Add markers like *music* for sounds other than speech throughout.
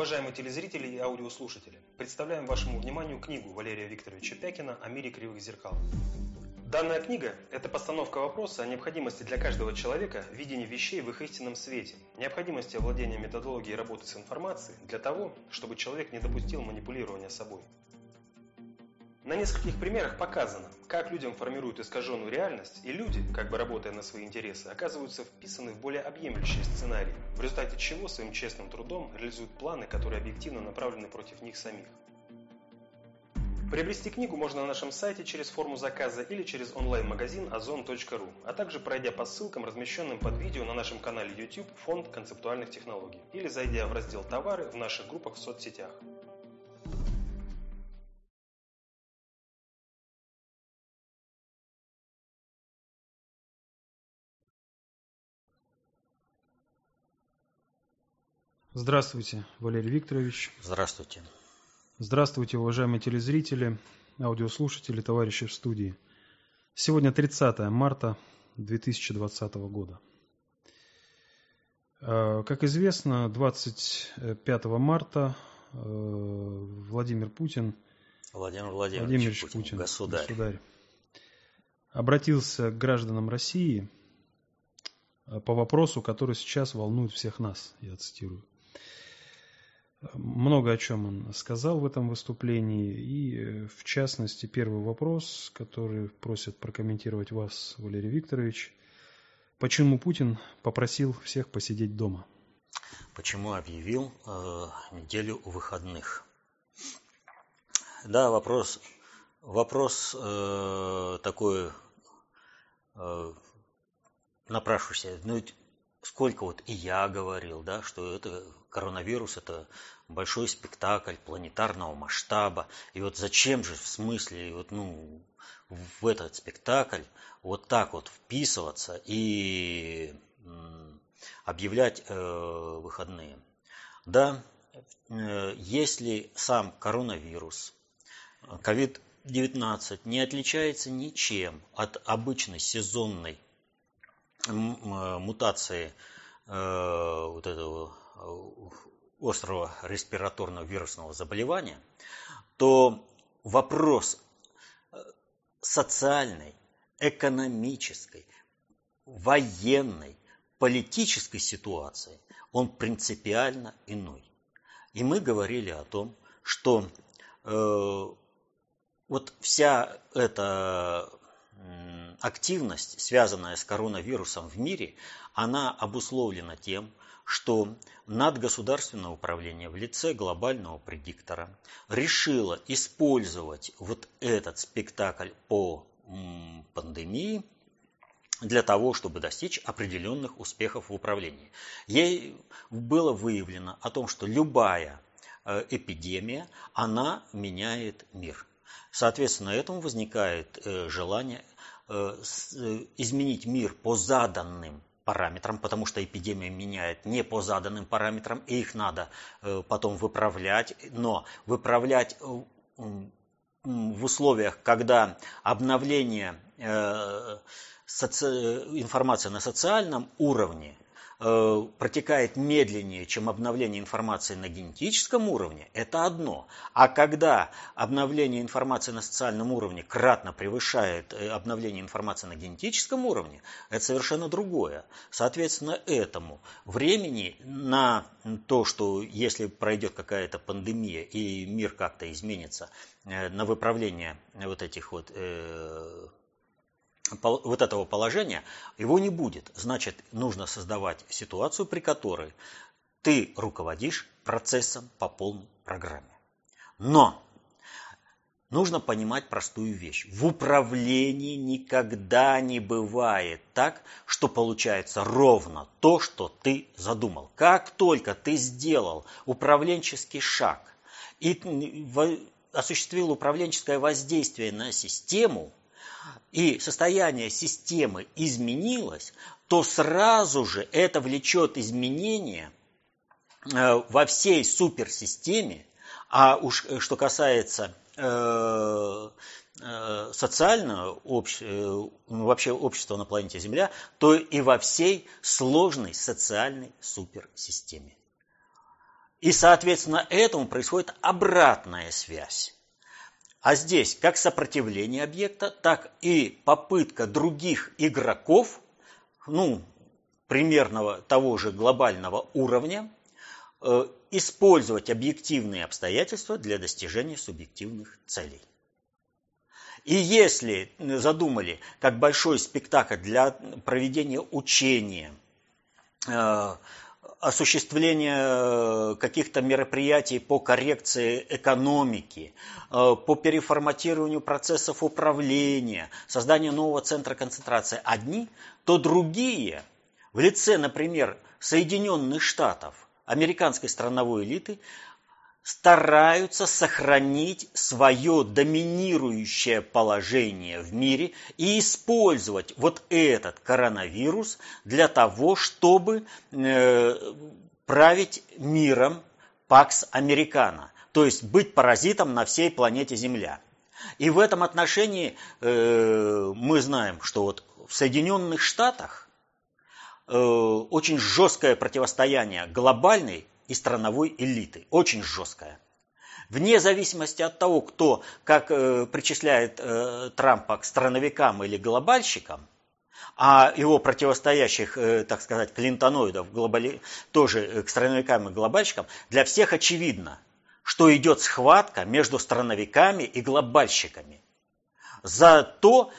Уважаемые телезрители и аудиослушатели, представляем вашему вниманию книгу Валерия Викторовича Пякина «О мире кривых зеркал». Данная книга – это постановка вопроса о необходимости для каждого человека видения вещей в их истинном свете, необходимости овладения методологией работы с информацией для того, чтобы человек не допустил манипулирования собой. На нескольких примерах показано, как людям формируют искаженную реальность, и люди, как бы работая на свои интересы, оказываются вписаны в более объемлющие сценарии, в результате чего своим честным трудом реализуют планы, которые объективно направлены против них самих. Приобрести книгу можно на нашем сайте через форму заказа или через онлайн-магазин ozon.ru, а также пройдя по ссылкам, размещенным под видео на нашем канале YouTube «Фонд концептуальных технологий» или зайдя в раздел «Товары» в наших группах в соцсетях. Здравствуйте, Валерий Викторович. Здравствуйте. Здравствуйте, уважаемые телезрители, аудиослушатели, товарищи в студии. Сегодня 30 марта 2020 года. Э, как известно, 25 марта э, Владимир Путин, Владимир Владимирович, Владимирович Путин, Путин государь. государь, обратился к гражданам России э, по вопросу, который сейчас волнует всех нас, я цитирую. Много о чем он сказал в этом выступлении. И, э, в частности, первый вопрос, который просят прокомментировать вас, Валерий Викторович. Почему Путин попросил всех посидеть дома? Почему объявил э, неделю выходных? Да, вопрос, вопрос э, такой э, напрашивающийся. Ну, сколько вот и я говорил, да, что это коронавирус это большой спектакль планетарного масштаба. И вот зачем же в смысле вот, ну, в этот спектакль вот так вот вписываться и объявлять э, выходные. Да, э, если сам коронавирус, COVID-19 не отличается ничем от обычной сезонной э, мутации э, вот этого острого респираторного вирусного заболевания, то вопрос э, социальной, экономической, военной, политической ситуации, он принципиально иной. И мы говорили о том, что э, вот вся эта активность, связанная с коронавирусом в мире, она обусловлена тем, что надгосударственное управление в лице глобального предиктора решило использовать вот этот спектакль по пандемии для того, чтобы достичь определенных успехов в управлении. Ей было выявлено о том, что любая э, эпидемия, она меняет мир. Соответственно, этому возникает э, желание э, изменить мир по заданным параметрам, потому что эпидемия меняет не по заданным параметрам, и их надо э, потом выправлять. Но выправлять э, в условиях, когда обновление э, информации на социальном уровне протекает медленнее, чем обновление информации на генетическом уровне, это одно. А когда обновление информации на социальном уровне кратно превышает э, обновление информации на генетическом уровне, это совершенно другое. Соответственно, этому времени на то, что если пройдет какая-то пандемия и мир как-то изменится, э, на выправление вот этих вот вот этого положения, его не будет. Значит, нужно создавать ситуацию, при которой ты руководишь процессом по полной программе. Но нужно понимать простую вещь. В управлении никогда не бывает так, что получается ровно то, что ты задумал. Как только ты сделал управленческий шаг и осуществил управленческое воздействие на систему – и состояние системы изменилось, то сразу же это влечет изменения э, во всей суперсистеме, а уж э, что касается э, социального общества, ну, вообще общества на планете Земля, то и во всей сложной социальной суперсистеме. И, соответственно, этому происходит обратная связь. А здесь как сопротивление объекта, так и попытка других игроков, ну, примерного того же глобального уровня, э, использовать объективные обстоятельства для достижения субъективных целей. И если задумали как большой спектакль для проведения учения, э, осуществления каких-то мероприятий по коррекции экономики, э, по переформатированию процессов управления, созданию нового центра концентрации. Одни, то другие. В лице, например, Соединенных Штатов, американской страновой элиты, стараются сохранить свое доминирующее положение в мире и использовать вот этот коронавирус для того, чтобы э, править миром Пакс Американо, то есть быть паразитом на всей планете Земля. И в этом отношении э, мы знаем, что вот в Соединенных Штатах э, очень жесткое противостояние глобальной и страновой элиты. Очень жесткая. Вне зависимости от того, кто как э, причисляет э, Трампа к страновикам или глобальщикам, а его противостоящих, э, так сказать, клинтоноидов глобали... тоже э, к страновикам и глобальщикам, для всех очевидно, что идет схватка между страновиками и глобальщиками за то,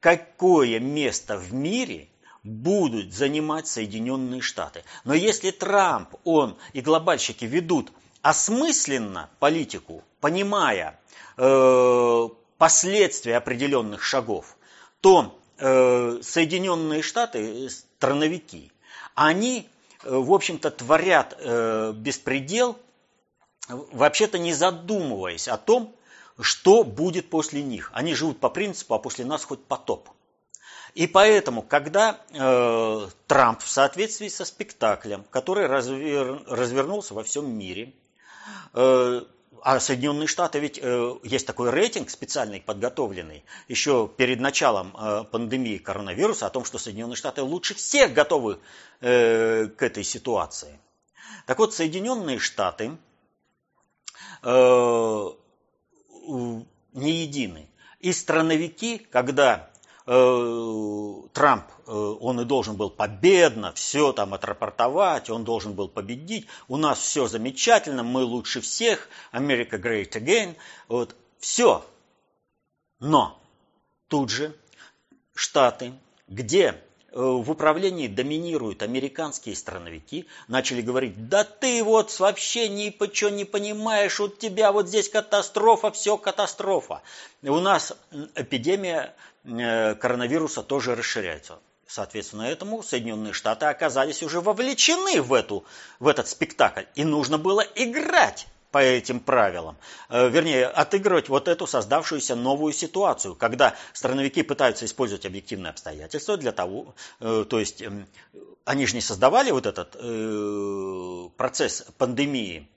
какое место в мире будут занимать Соединенные Штаты. Но если Трамп, он и глобальщики ведут осмысленно политику, понимая э, последствия определенных шагов, то э, Соединенные Штаты, страновики, они, э, в общем-то, творят э, беспредел, вообще-то не задумываясь о том, что будет после них. Они живут по принципу, а после нас хоть потоп. И поэтому, когда э, Трамп в соответствии со спектаклем, который развер, развернулся во всем мире, э, а Соединенные Штаты ведь э, есть такой рейтинг специальный, подготовленный еще перед началом э, пандемии коронавируса о том, что Соединенные Штаты лучше всех готовы э, к этой ситуации. Так вот, Соединенные Штаты э, не едины. И страновики, когда Трамп, э, он и должен был победно все там отрапортовать, он должен был победить, у нас все замечательно, мы лучше всех, Америка great again, вот, все. Но тут же Штаты, где Э, в управлении доминируют американские страновики, начали говорить, да ты вот вообще ни по что не понимаешь, у тебя вот здесь катастрофа, все катастрофа. У нас эпидемия э, коронавируса тоже расширяется. Соответственно, этому Соединенные Штаты оказались уже вовлечены в, эту, в этот спектакль. И нужно было играть по этим правилам. Э, вернее, отыгрывать вот эту создавшуюся новую ситуацию, когда страновики пытаются использовать объективные обстоятельства для того, э, то есть эм, они же не создавали вот этот э, процесс пандемии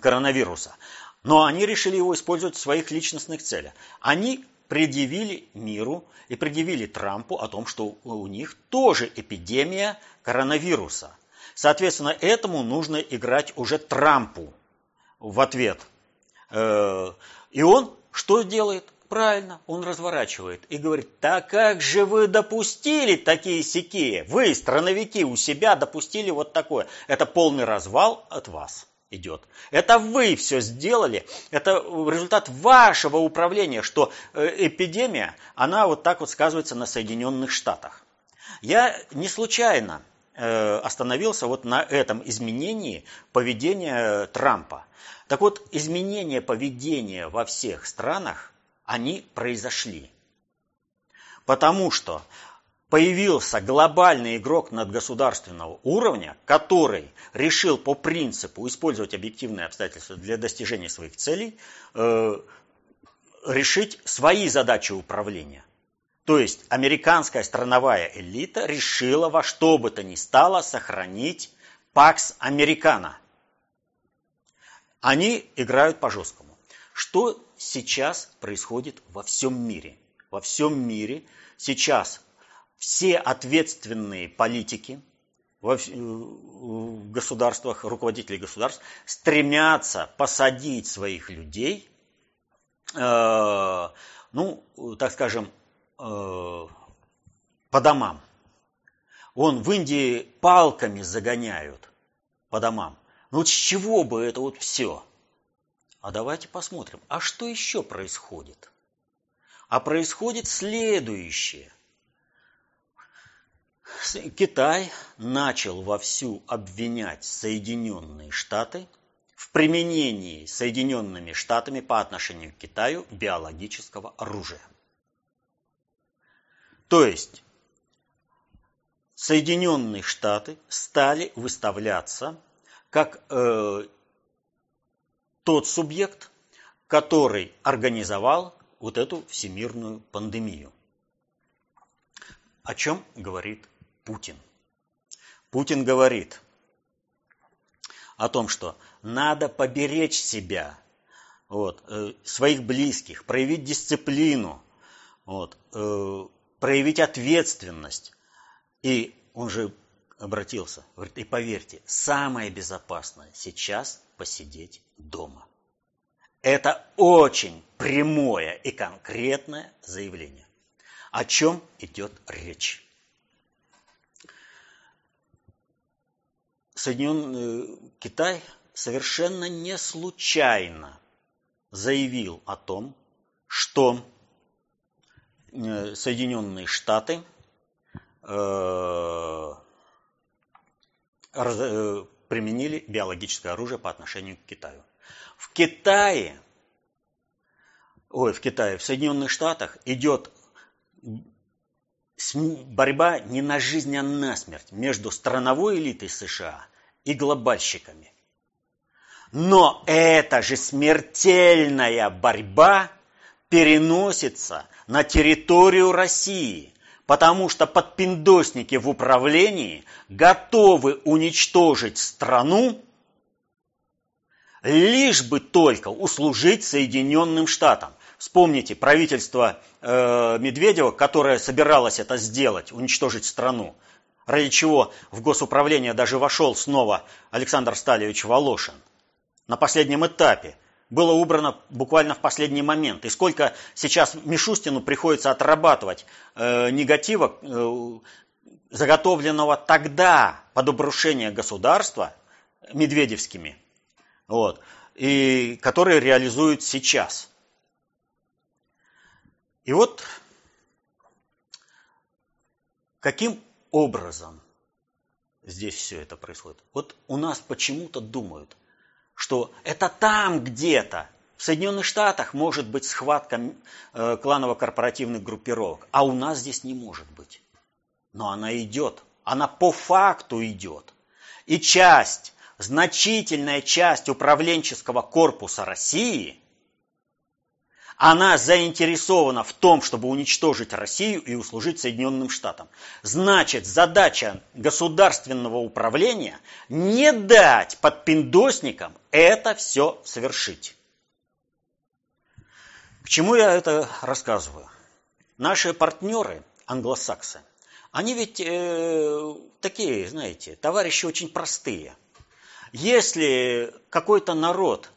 коронавируса, но они решили его использовать в своих личностных целях. Они предъявили миру и предъявили Трампу о том, что у них тоже эпидемия коронавируса. Соответственно, этому нужно играть уже Трампу в ответ. Э, и он что делает? Правильно, он разворачивает и говорит, так как же вы допустили такие сякие? Вы, страновики, у себя допустили вот такое. Это полный развал от вас идет. Это вы все сделали, это результат вашего управления, что э, эпидемия, она вот так вот сказывается на Соединенных Штатах. Я не случайно э, остановился вот на этом изменении поведения Трампа. Так вот, изменения поведения во всех странах, они произошли. Потому что появился глобальный игрок надгосударственного уровня, который решил по принципу использовать объективные обстоятельства для достижения своих целей, э, решить свои задачи управления. То есть американская страновая элита решила во что бы то ни стало сохранить Пакс Американо – они играют по-жесткому. Что сейчас происходит во всем мире? Во всем мире сейчас все ответственные политики, во, в государствах, руководители государств стремятся посадить своих людей, э, ну, так скажем, э, по домам. Он в Индии палками загоняют по домам. Ну вот с чего бы это вот все? А давайте посмотрим, а что еще происходит? А происходит следующее. Китай начал вовсю обвинять Соединенные Штаты в применении Соединенными Штатами по отношению к Китаю биологического оружия. То есть Соединенные Штаты стали выставляться как э, тот субъект, который организовал вот эту всемирную пандемию. О чем говорит Путин? Путин говорит о том, что надо поберечь себя, вот, э, своих близких, проявить дисциплину, вот, э, проявить ответственность. И он же обратился, говорит, и поверьте, самое безопасное сейчас посидеть дома. Это очень прямое и конкретное заявление. О чем идет речь? Соединенный э, Китай совершенно не случайно заявил о том, что э, Соединенные Штаты э, применили биологическое оружие по отношению к Китаю. В Китае, ой, в Китае, в Соединенных Штатах идет борьба не на жизнь, а на смерть между страновой элитой США и глобальщиками. Но эта же смертельная борьба переносится на территорию России, потому что подпиндосники в управлении готовы уничтожить страну, лишь бы только услужить Соединенным Штатам. Вспомните правительство э, Медведева, которое собиралось это сделать, уничтожить страну. Ради чего в госуправление даже вошел снова Александр Сталевич Волошин. На последнем этапе было убрано буквально в последний момент. И сколько сейчас Мишустину приходится отрабатывать э, негатива, э, заготовленного тогда под обрушение государства медведевскими, вот, и которые реализуют сейчас. И вот каким образом здесь все это происходит? Вот у нас почему-то думают, что это там где-то, в Соединенных Штатах может быть схватка э, кланово-корпоративных группировок, а у нас здесь не может быть. Но она идет, она по факту идет. И часть, значительная часть управленческого корпуса России – она заинтересована в том, чтобы уничтожить Россию и услужить Соединенным Штатам. Значит, задача государственного управления не дать подпиндосникам это все совершить. К чему я это рассказываю? Наши партнеры, англосаксы, они ведь э, такие, знаете, товарищи очень простые. Если какой-то народ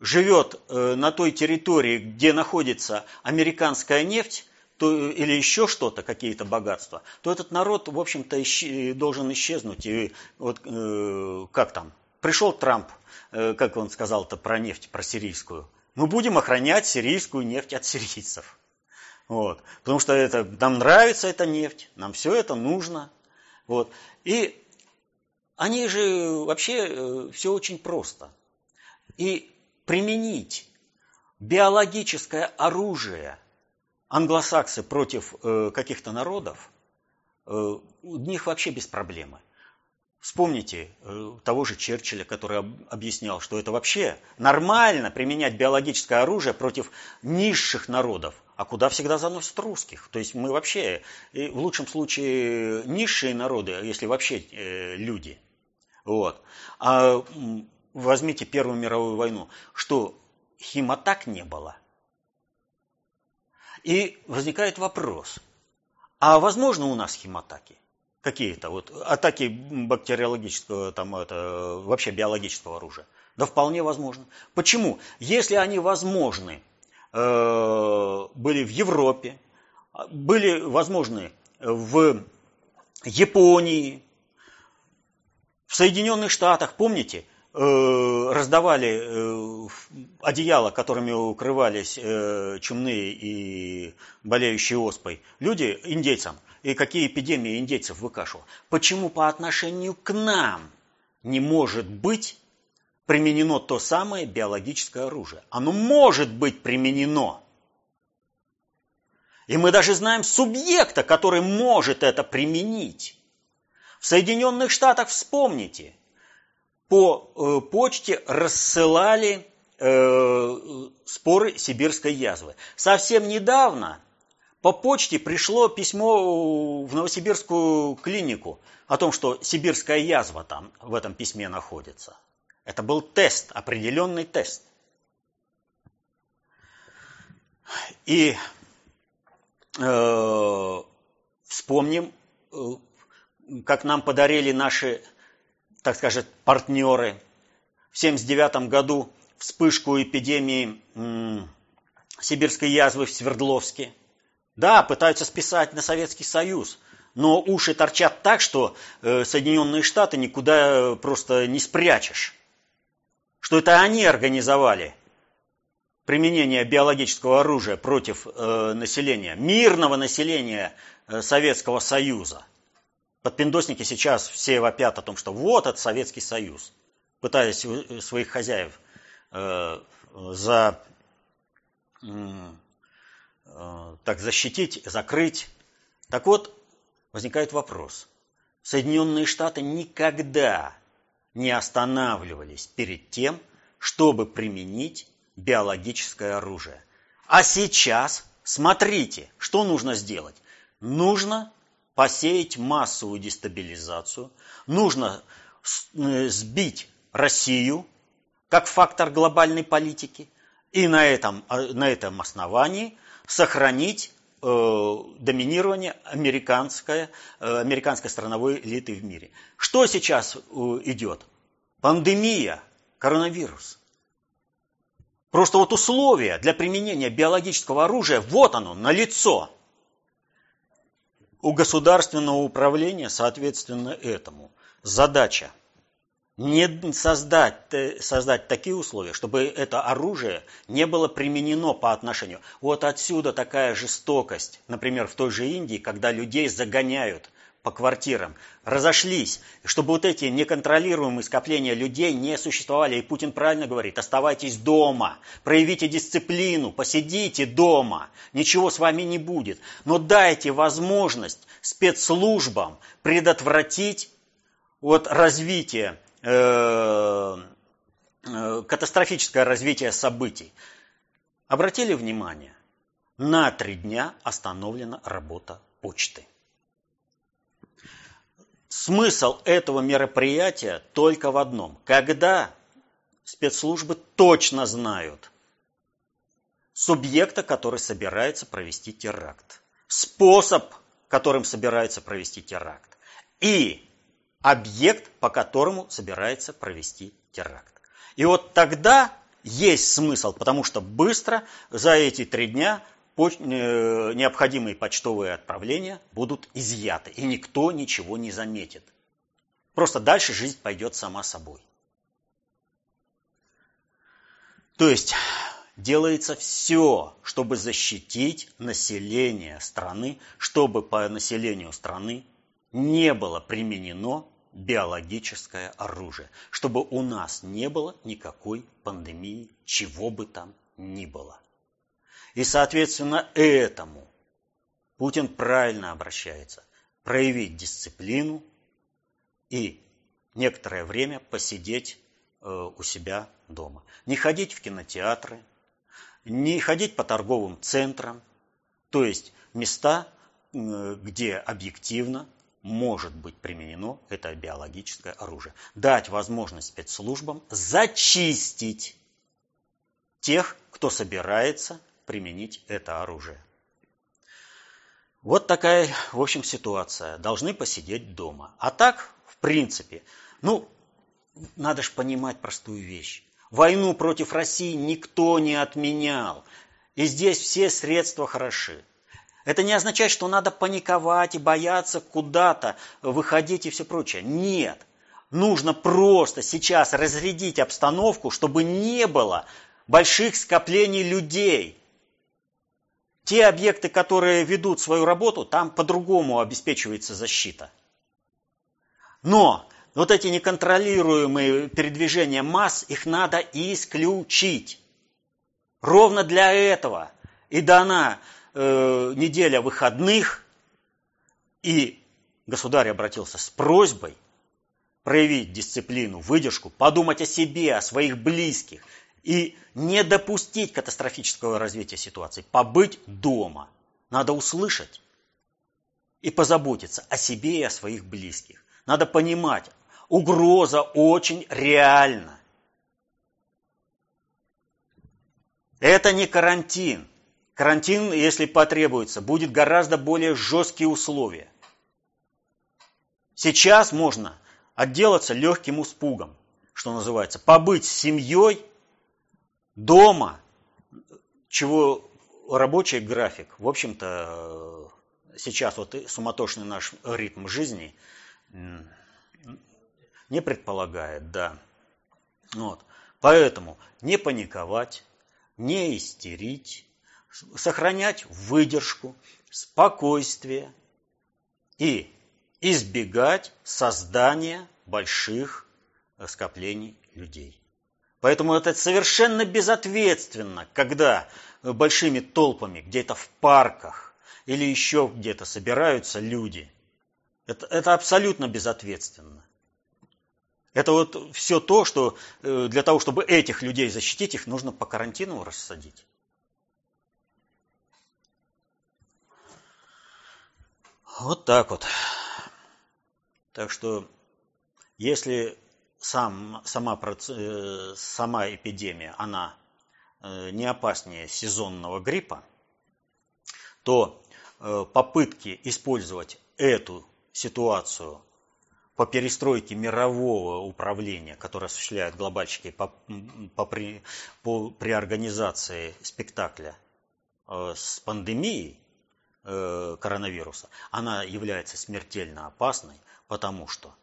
живет э, на той территории, где находится американская нефть, то, или еще что-то, какие-то богатства, то этот народ, в общем-то, исч... должен исчезнуть. И вот э, как там, пришел Трамп, э, как он сказал-то про нефть, про сирийскую. Мы будем охранять сирийскую нефть от сирийцев. Вот. Потому что это, нам нравится эта нефть, нам все это нужно. Вот. И они же вообще э, все очень просто. И применить биологическое оружие англосаксы против э, каких-то народов, э, у них вообще без проблемы. Вспомните э, того же Черчилля, который об, объяснял, что это вообще нормально применять биологическое оружие против низших народов, а куда всегда заносят русских. То есть мы вообще, в лучшем случае, низшие народы, если вообще э, люди. Вот. А возьмите Первую мировую войну, что химатак не было. И возникает вопрос, а возможно у нас химатаки? какие-то вот атаки бактериологического, там, это, вообще биологического оружия? Да вполне возможно. Почему? Если они возможны э, были в Европе, были возможны в Японии, в Соединенных Штатах, помните, раздавали э, одеяла, которыми укрывались э, чумные и болеющие оспой люди индейцам, и какие эпидемии индейцев выкашивал. Почему по отношению к нам не может быть применено то самое биологическое оружие? Оно может быть применено. И мы даже знаем субъекта, который может это применить. В Соединенных Штатах, вспомните, по э, почте рассылали э, споры сибирской язвы. Совсем недавно по почте пришло письмо в Новосибирскую клинику о том, что сибирская язва там в этом письме находится. Это был тест, определенный тест. И э, вспомним, э, как нам подарили наши, так сказать, партнеры в 1979 году вспышку эпидемии э, сибирской язвы в Свердловске. Да, пытаются списать на Советский Союз, но уши торчат так, что э, Соединенные Штаты никуда э, просто не спрячешь. Что это они организовали применение биологического оружия против э, населения, мирного населения э, Советского Союза. Подпиндосники сейчас все вопят о том, что вот это Советский Союз, пытаясь э, своих хозяев э, за, э, так защитить, закрыть. Так вот, возникает вопрос. Соединенные Штаты никогда не останавливались перед тем, чтобы применить биологическое оружие. А сейчас, смотрите, что нужно сделать. Нужно посеять массовую дестабилизацию, нужно э, сбить Россию как фактор глобальной политики и на этом, э, на этом основании сохранить э, доминирование американской, американской страновой элиты в мире. Что сейчас идет? Пандемия, коронавирус. Просто вот условия для применения биологического оружия, вот оно, на лицо. У государственного управления, соответственно, этому задача не создать, э, создать такие условия, чтобы это оружие не было применено по отношению. Вот отсюда такая жестокость, например, в той же Индии, когда людей загоняют по квартирам, разошлись, чтобы вот эти неконтролируемые скопления людей не существовали. И Путин правильно говорит, оставайтесь дома, проявите дисциплину, посидите дома, ничего с вами не будет. Но дайте возможность спецслужбам предотвратить вот развитие, э, э, катастрофическое развитие событий. Обратили внимание, на три дня остановлена работа почты. Смысл этого мероприятия только в одном. Когда спецслужбы точно знают субъекта, который собирается провести теракт, способ, которым собирается провести теракт, и объект, по которому собирается провести теракт. И вот тогда есть смысл, потому что быстро за эти три дня Э, необходимые почтовые отправления будут изъяты, и никто ничего не заметит. Просто дальше жизнь пойдет сама собой. То есть делается все, чтобы защитить население страны, чтобы по населению страны не было применено биологическое оружие, чтобы у нас не было никакой пандемии, чего бы там ни было. И, соответственно, этому Путин правильно обращается. Проявить дисциплину и некоторое время посидеть э, у себя дома. Не ходить в кинотеатры, не ходить по торговым центрам, то есть места, где объективно может быть применено это биологическое оружие. Дать возможность спецслужбам зачистить тех, кто собирается применить это оружие. Вот такая, в общем, ситуация. Должны посидеть дома. А так, в принципе, ну, надо же понимать простую вещь. Войну против России никто не отменял. И здесь все средства хороши. Это не означает, что надо паниковать и бояться куда-то выходить и все прочее. Нет. Нужно просто сейчас разрядить обстановку, чтобы не было больших скоплений людей. Те объекты, которые ведут свою работу, там по-другому обеспечивается защита. Но вот эти неконтролируемые передвижения масс, их надо исключить. Ровно для этого и дана э, неделя выходных, и государь обратился с просьбой проявить дисциплину, выдержку, подумать о себе, о своих близких и не допустить катастрофического развития ситуации, побыть дома. Надо услышать и позаботиться о себе и о своих близких. Надо понимать, угроза очень реальна. Это не карантин. Карантин, если потребуется, будет гораздо более жесткие условия. Сейчас можно отделаться легким испугом, что называется, побыть с семьей дома, чего рабочий график, в общем-то, сейчас вот суматошный наш ритм жизни не предполагает, да. Вот. Поэтому не паниковать, не истерить, сохранять выдержку, спокойствие и избегать создания больших скоплений людей. Поэтому это совершенно безответственно, когда большими толпами где-то в парках или еще где-то собираются люди. Это, это абсолютно безответственно. Это вот все то, что э, для того, чтобы этих людей защитить, их нужно по карантину рассадить. Вот так вот. Так что, если сам, сама, э, сама эпидемия, она э, не опаснее сезонного гриппа, то э, попытки использовать эту ситуацию по перестройке мирового управления, которое осуществляют глобальщики по, по, при, по, при организации спектакля с пандемией коронавируса, она является смертельно опасной, потому что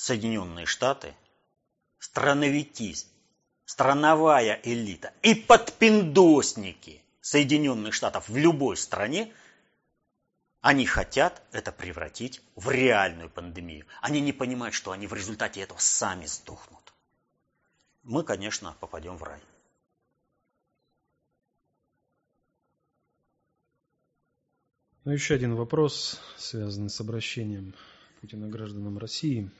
Соединенные Штаты, страновики, страновая элита и подпиндосники Соединенных Штатов в любой стране, они хотят это превратить в реальную пандемию. Они не понимают, что они в результате этого сами сдохнут. Мы, конечно, попадем в рай. Ну, еще один вопрос, связанный с обращением Путина гражданам России.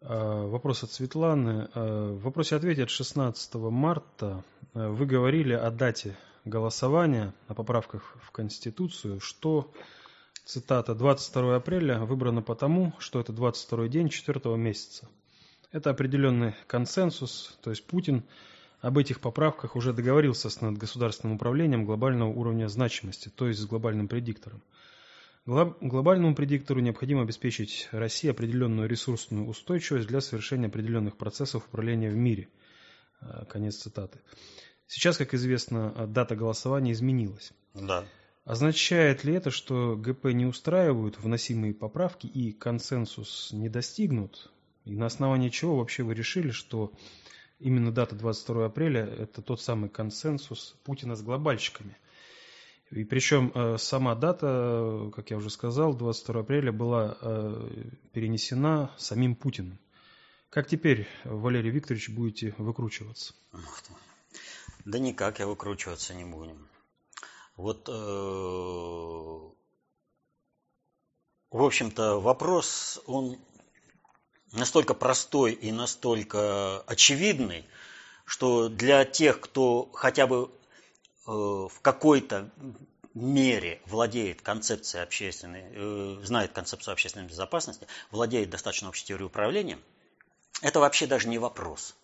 А, вопрос от Светланы. А, в вопросе-ответе от 16 марта а, вы говорили о дате голосования, о поправках в Конституцию, что, цитата, 22 апреля выбрано потому, что это 22 день четвертого месяца. Это определенный консенсус, то есть Путин об этих поправках уже договорился с надгосударственным управлением глобального уровня значимости, то есть с глобальным предиктором. Глобальному предиктору необходимо обеспечить России определенную ресурсную устойчивость для совершения определенных процессов управления в мире. Э, конец цитаты. Сейчас, как известно, дата голосования изменилась. Да. Означает ли это, что ГП не устраивают вносимые поправки и консенсус не достигнут? И на основании чего вообще вы решили, что именно дата 22 апреля – это тот самый консенсус Путина с глобальщиками. И причем э, сама дата, как я уже сказал, 22 апреля была э, перенесена самим Путиным. Как теперь, Валерий Викторович, будете выкручиваться? Да никак я выкручиваться не будем. Вот, э, в общем-то, вопрос, он настолько простой и настолько очевидный, что для тех, кто хотя бы в какой-то мере владеет концепцией общественной, э, знает концепцию общественной безопасности, владеет достаточно общей теорией управления, это вообще даже не вопрос.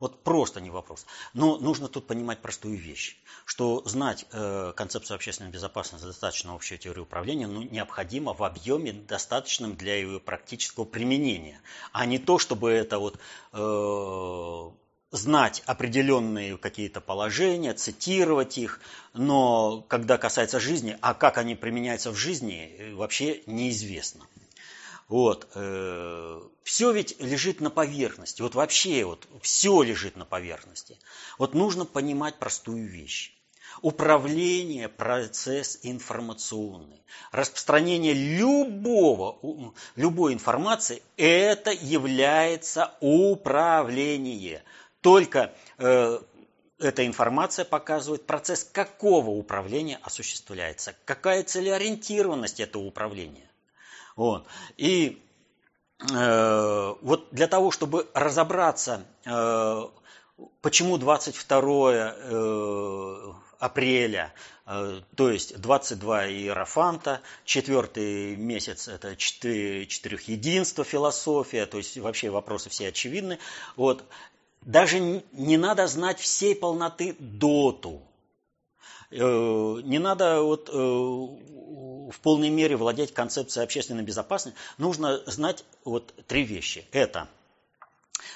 Вот просто не вопрос. Но нужно тут понимать простую вещь, что знать э, концепцию общественной безопасности, достаточно общую теорию управления, ну, необходимо в объеме достаточном для ее практического применения, а не то, чтобы это вот э, знать определенные какие-то положения, цитировать их, но когда касается жизни, а как они применяются в жизни, э, вообще неизвестно. Вот. Э, все ведь лежит на поверхности. Вот вообще вот все лежит на поверхности. Вот нужно понимать простую вещь. Управление – процесс информационный. Распространение любого, любой информации – это является управление. Только э, эта информация показывает процесс, какого управления осуществляется, какая целеориентированность этого управления. Вот. И э, вот для того, чтобы разобраться, э, почему 22 э, апреля, э, то есть 22 иерофанта, четвертый месяц это четыре, четырех единства философия, то есть вообще вопросы все очевидны. Вот. Даже не надо знать всей полноты доту. Э, не надо вот э, в полной мере владеть концепцией общественной безопасности, нужно знать вот три вещи. Это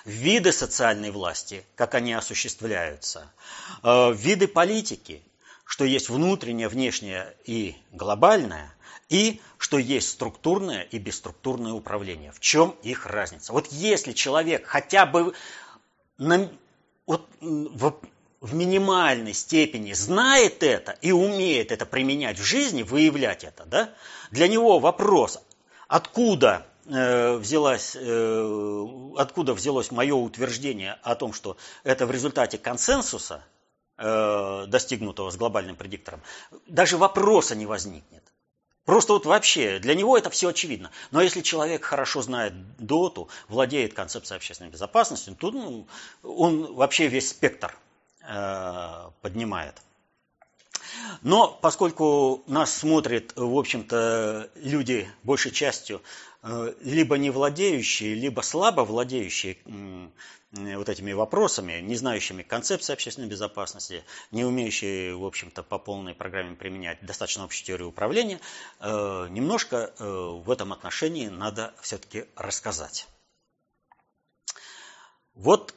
виды социальной власти, как они осуществляются, э, виды политики, что есть внутреннее, внешнее и глобальное, и что есть структурное и бесструктурное управление. В чем их разница? Вот если человек хотя бы на, вот, в в минимальной степени знает это и умеет это применять в жизни, выявлять это, да, для него вопрос, откуда э, взялась, э, откуда взялось мое утверждение о том, что это в результате консенсуса, э, достигнутого с глобальным предиктором, даже вопроса не возникнет. Просто вот вообще, для него это все очевидно. Но если человек хорошо знает доту, владеет концепцией общественной безопасности, то ну, он вообще весь спектр Э, поднимает. Но поскольку нас смотрят, в общем-то, люди большей частью э, либо не владеющие, либо слабо владеющие вот этими вопросами, не знающими концепции общественной безопасности, не умеющие, в общем-то, по полной программе применять достаточно общую теорию управления, э, немножко в этом отношении надо все-таки рассказать. Вот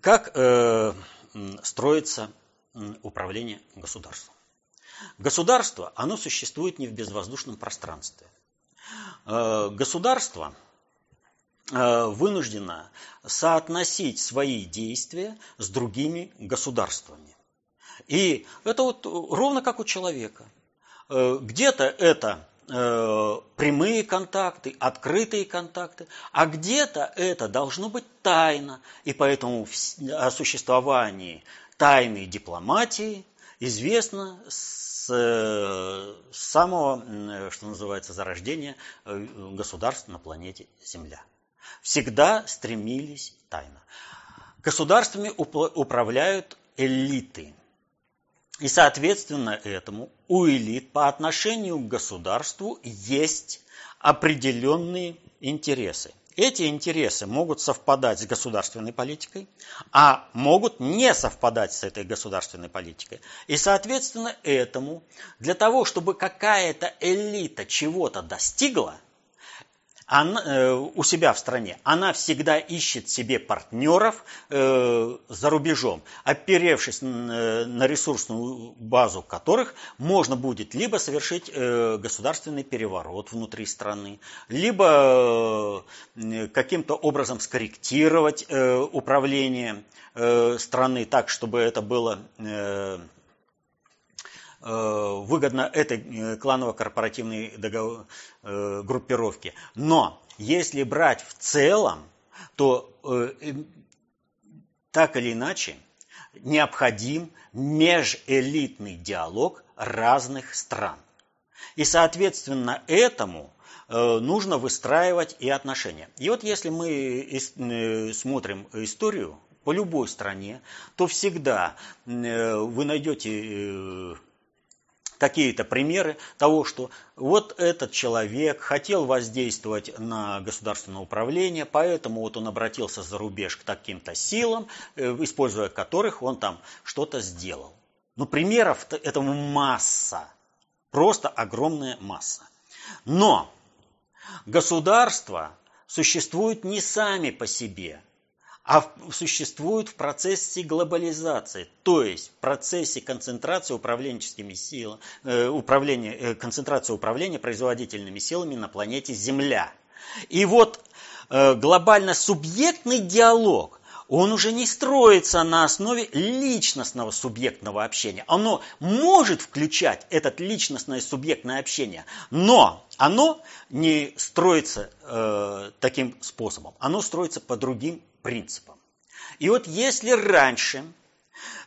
Как э, строится управление государством? Государство, оно существует не в безвоздушном пространстве. Э, государство э, вынуждено соотносить свои действия с другими государствами. И это вот ровно как у человека. Э, где-то это Э, прямые контакты, открытые контакты, а где-то это должно быть тайно, и поэтому о существовании тайной дипломатии известно с самого, что называется, зарождения э, государств на планете Земля. Всегда стремились тайно. Государствами управляют элиты – и соответственно этому у элит по отношению к государству есть определенные интересы. Эти интересы могут совпадать с государственной политикой, а могут не совпадать с этой государственной политикой. И, соответственно, этому, для того, чтобы какая-то элита чего-то достигла, она, э, у себя в стране, она всегда ищет себе партнеров э, за рубежом, оперевшись на, на ресурсную базу которых можно будет либо совершить э, государственный переворот внутри страны, либо э, каким-то образом скорректировать э, управление э, страны так, чтобы это было... Э, Э, выгодно этой э, кланово-корпоративной э, группировке. Но если брать в целом, то так или иначе необходим межэлитный диалог разных стран. И, соответственно, этому нужно выстраивать и отношения. И вот если мы смотрим историю по любой стране, то всегда вы найдете какие-то примеры того, что вот этот человек хотел воздействовать на государственное управление, поэтому вот он обратился за рубеж к таким-то силам, э, используя которых он там что-то сделал. Но примеров этому масса, просто огромная масса. Но государства существуют не сами по себе – а существуют в процессе глобализации, то есть в процессе концентрации управленческими силами, э, управления, э, концентрации управления производительными силами на планете Земля. И вот э, глобально-субъектный диалог, он уже не строится на основе личностного субъектного общения. Оно может включать это личностное субъектное общение, но оно не строится э, таким способом. Оно строится по другим принципам. И вот если раньше,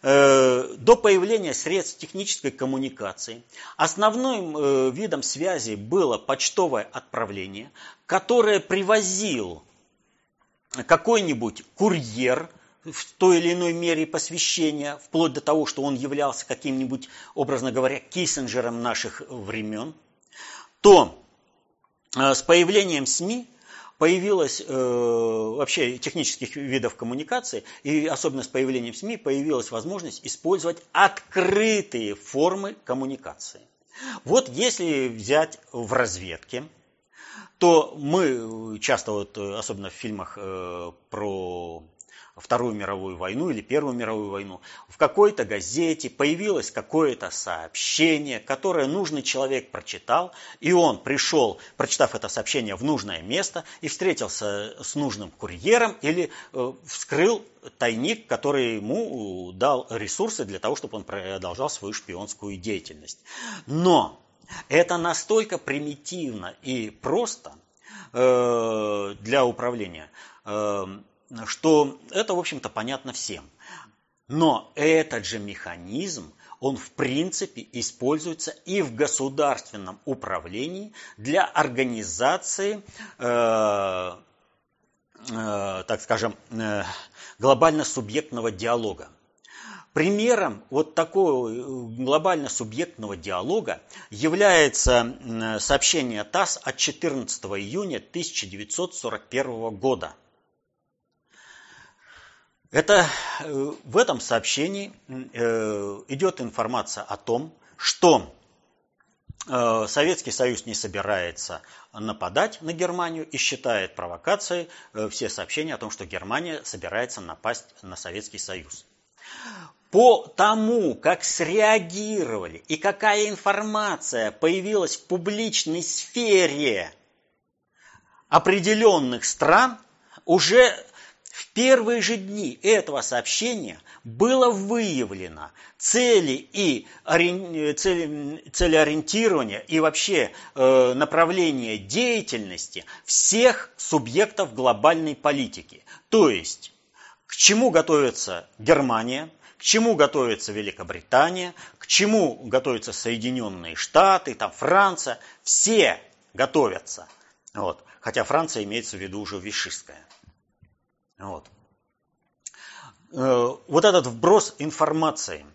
э, до появления средств технической коммуникации, основным э, видом связи было почтовое отправление, которое привозил какой-нибудь курьер в той или иной мере посвящения, вплоть до того, что он являлся каким-нибудь, образно говоря, киссинджером наших времен, то э, с появлением СМИ появилось э, вообще технических видов коммуникации, и особенно с появлением СМИ появилась возможность использовать открытые формы коммуникации. Вот если взять в разведке, то мы часто, вот, особенно в фильмах э, про Вторую мировую войну или Первую мировую войну, в какой-то газете появилось какое-то сообщение, которое нужный человек прочитал, и он пришел, прочитав это сообщение в нужное место, и встретился с нужным курьером или э, вскрыл тайник, который ему дал ресурсы для того, чтобы он продолжал свою шпионскую деятельность. Но это настолько примитивно и просто э, для управления, э, что это, в общем-то, понятно всем. Но этот же механизм, он в принципе используется и в государственном управлении для организации, э, э, так скажем, э, глобально-субъектного диалога. Примером вот такого э, глобально-субъектного диалога является сообщение ТАСС от 14 июня 1941 года – это, э, в этом сообщении э, идет информация о том, что э, Советский Союз не собирается нападать на Германию и считает провокацией все сообщения о том, что Германия собирается напасть на Советский Союз. По тому, как среагировали и какая информация появилась в публичной сфере определенных стран, уже в первые же дни этого сообщения было выявлено цели и цели, целеориентирования и вообще э, направление деятельности всех субъектов глобальной политики. То есть, к чему готовится Германия, к чему готовится Великобритания, к чему готовятся Соединенные Штаты, там Франция, все готовятся. Вот. Хотя Франция имеется в виду уже вишистская. Вот. Э, вот этот вброс информации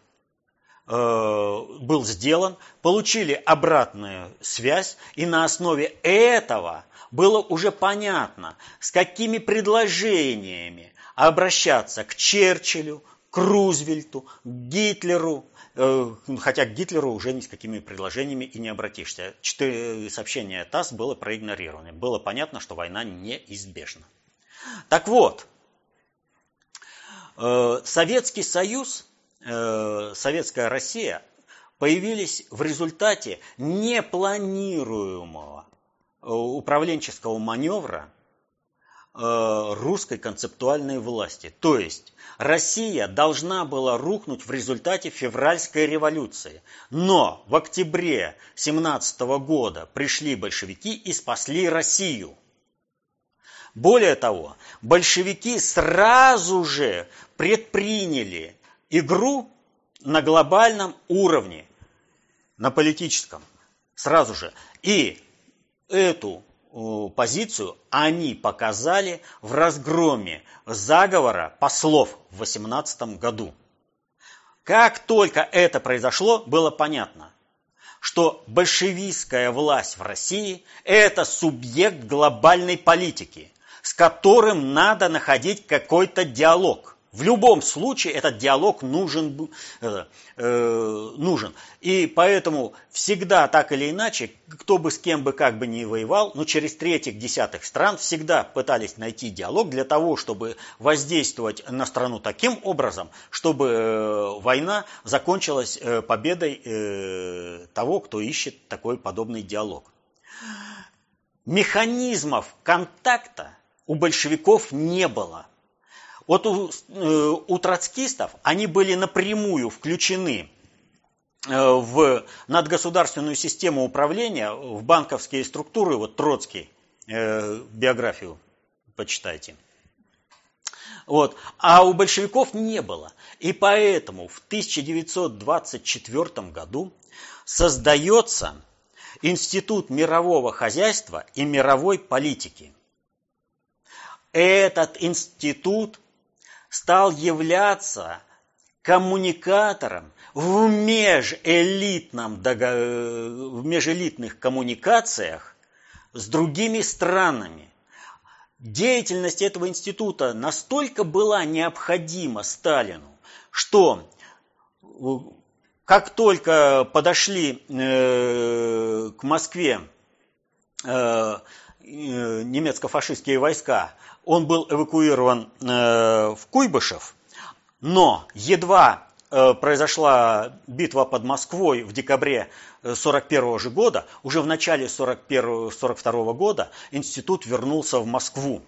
э, был сделан, получили обратную связь, и на основе этого было уже понятно, с какими предложениями обращаться к Черчиллю, к Рузвельту, к Гитлеру, э, хотя к Гитлеру уже ни с какими предложениями и не обратишься. Четыре сообщения ТАСС было проигнорировано. Было понятно, что война неизбежна. Так вот, Э, Советский Союз, э, Советская Россия появились в результате непланируемого э, управленческого маневра русской концептуальной власти. То есть Россия должна была рухнуть в результате февральской революции. Но в октябре 17 года пришли большевики и спасли Россию. Более того, большевики сразу же предприняли игру на глобальном уровне, на политическом, сразу же. И эту позицию они показали в разгроме заговора послов в 18 году. Как только это произошло, было понятно. что большевистская власть в России – это субъект глобальной политики, с которым надо находить какой-то диалог. В любом случае этот диалог нужен, э, э, нужен. И поэтому всегда так или иначе, кто бы с кем бы как бы ни воевал, но через третьих, десятых стран всегда пытались найти диалог для того, чтобы воздействовать на страну таким образом, чтобы э, война закончилась э, победой э, того, кто ищет такой подобный диалог. Механизмов контакта у большевиков не было – вот у, э, у троцкистов они были напрямую включены э, в надгосударственную систему управления, в банковские структуры, вот Троцкий, э, биографию почитайте. Вот. А у большевиков не было. И поэтому в 1924 году создается Институт мирового хозяйства и мировой политики. Этот институт стал являться коммуникатором в межэлитном, в межэлитных коммуникациях с другими странами. Деятельность этого института настолько была необходима Сталину, что как только подошли э, к Москве э, э, немецко-фашистские войска, он был эвакуирован э, в Куйбышев, но едва э, произошла битва под Москвой в декабре 1941 э, же года, уже в начале 1942 года институт вернулся в Москву.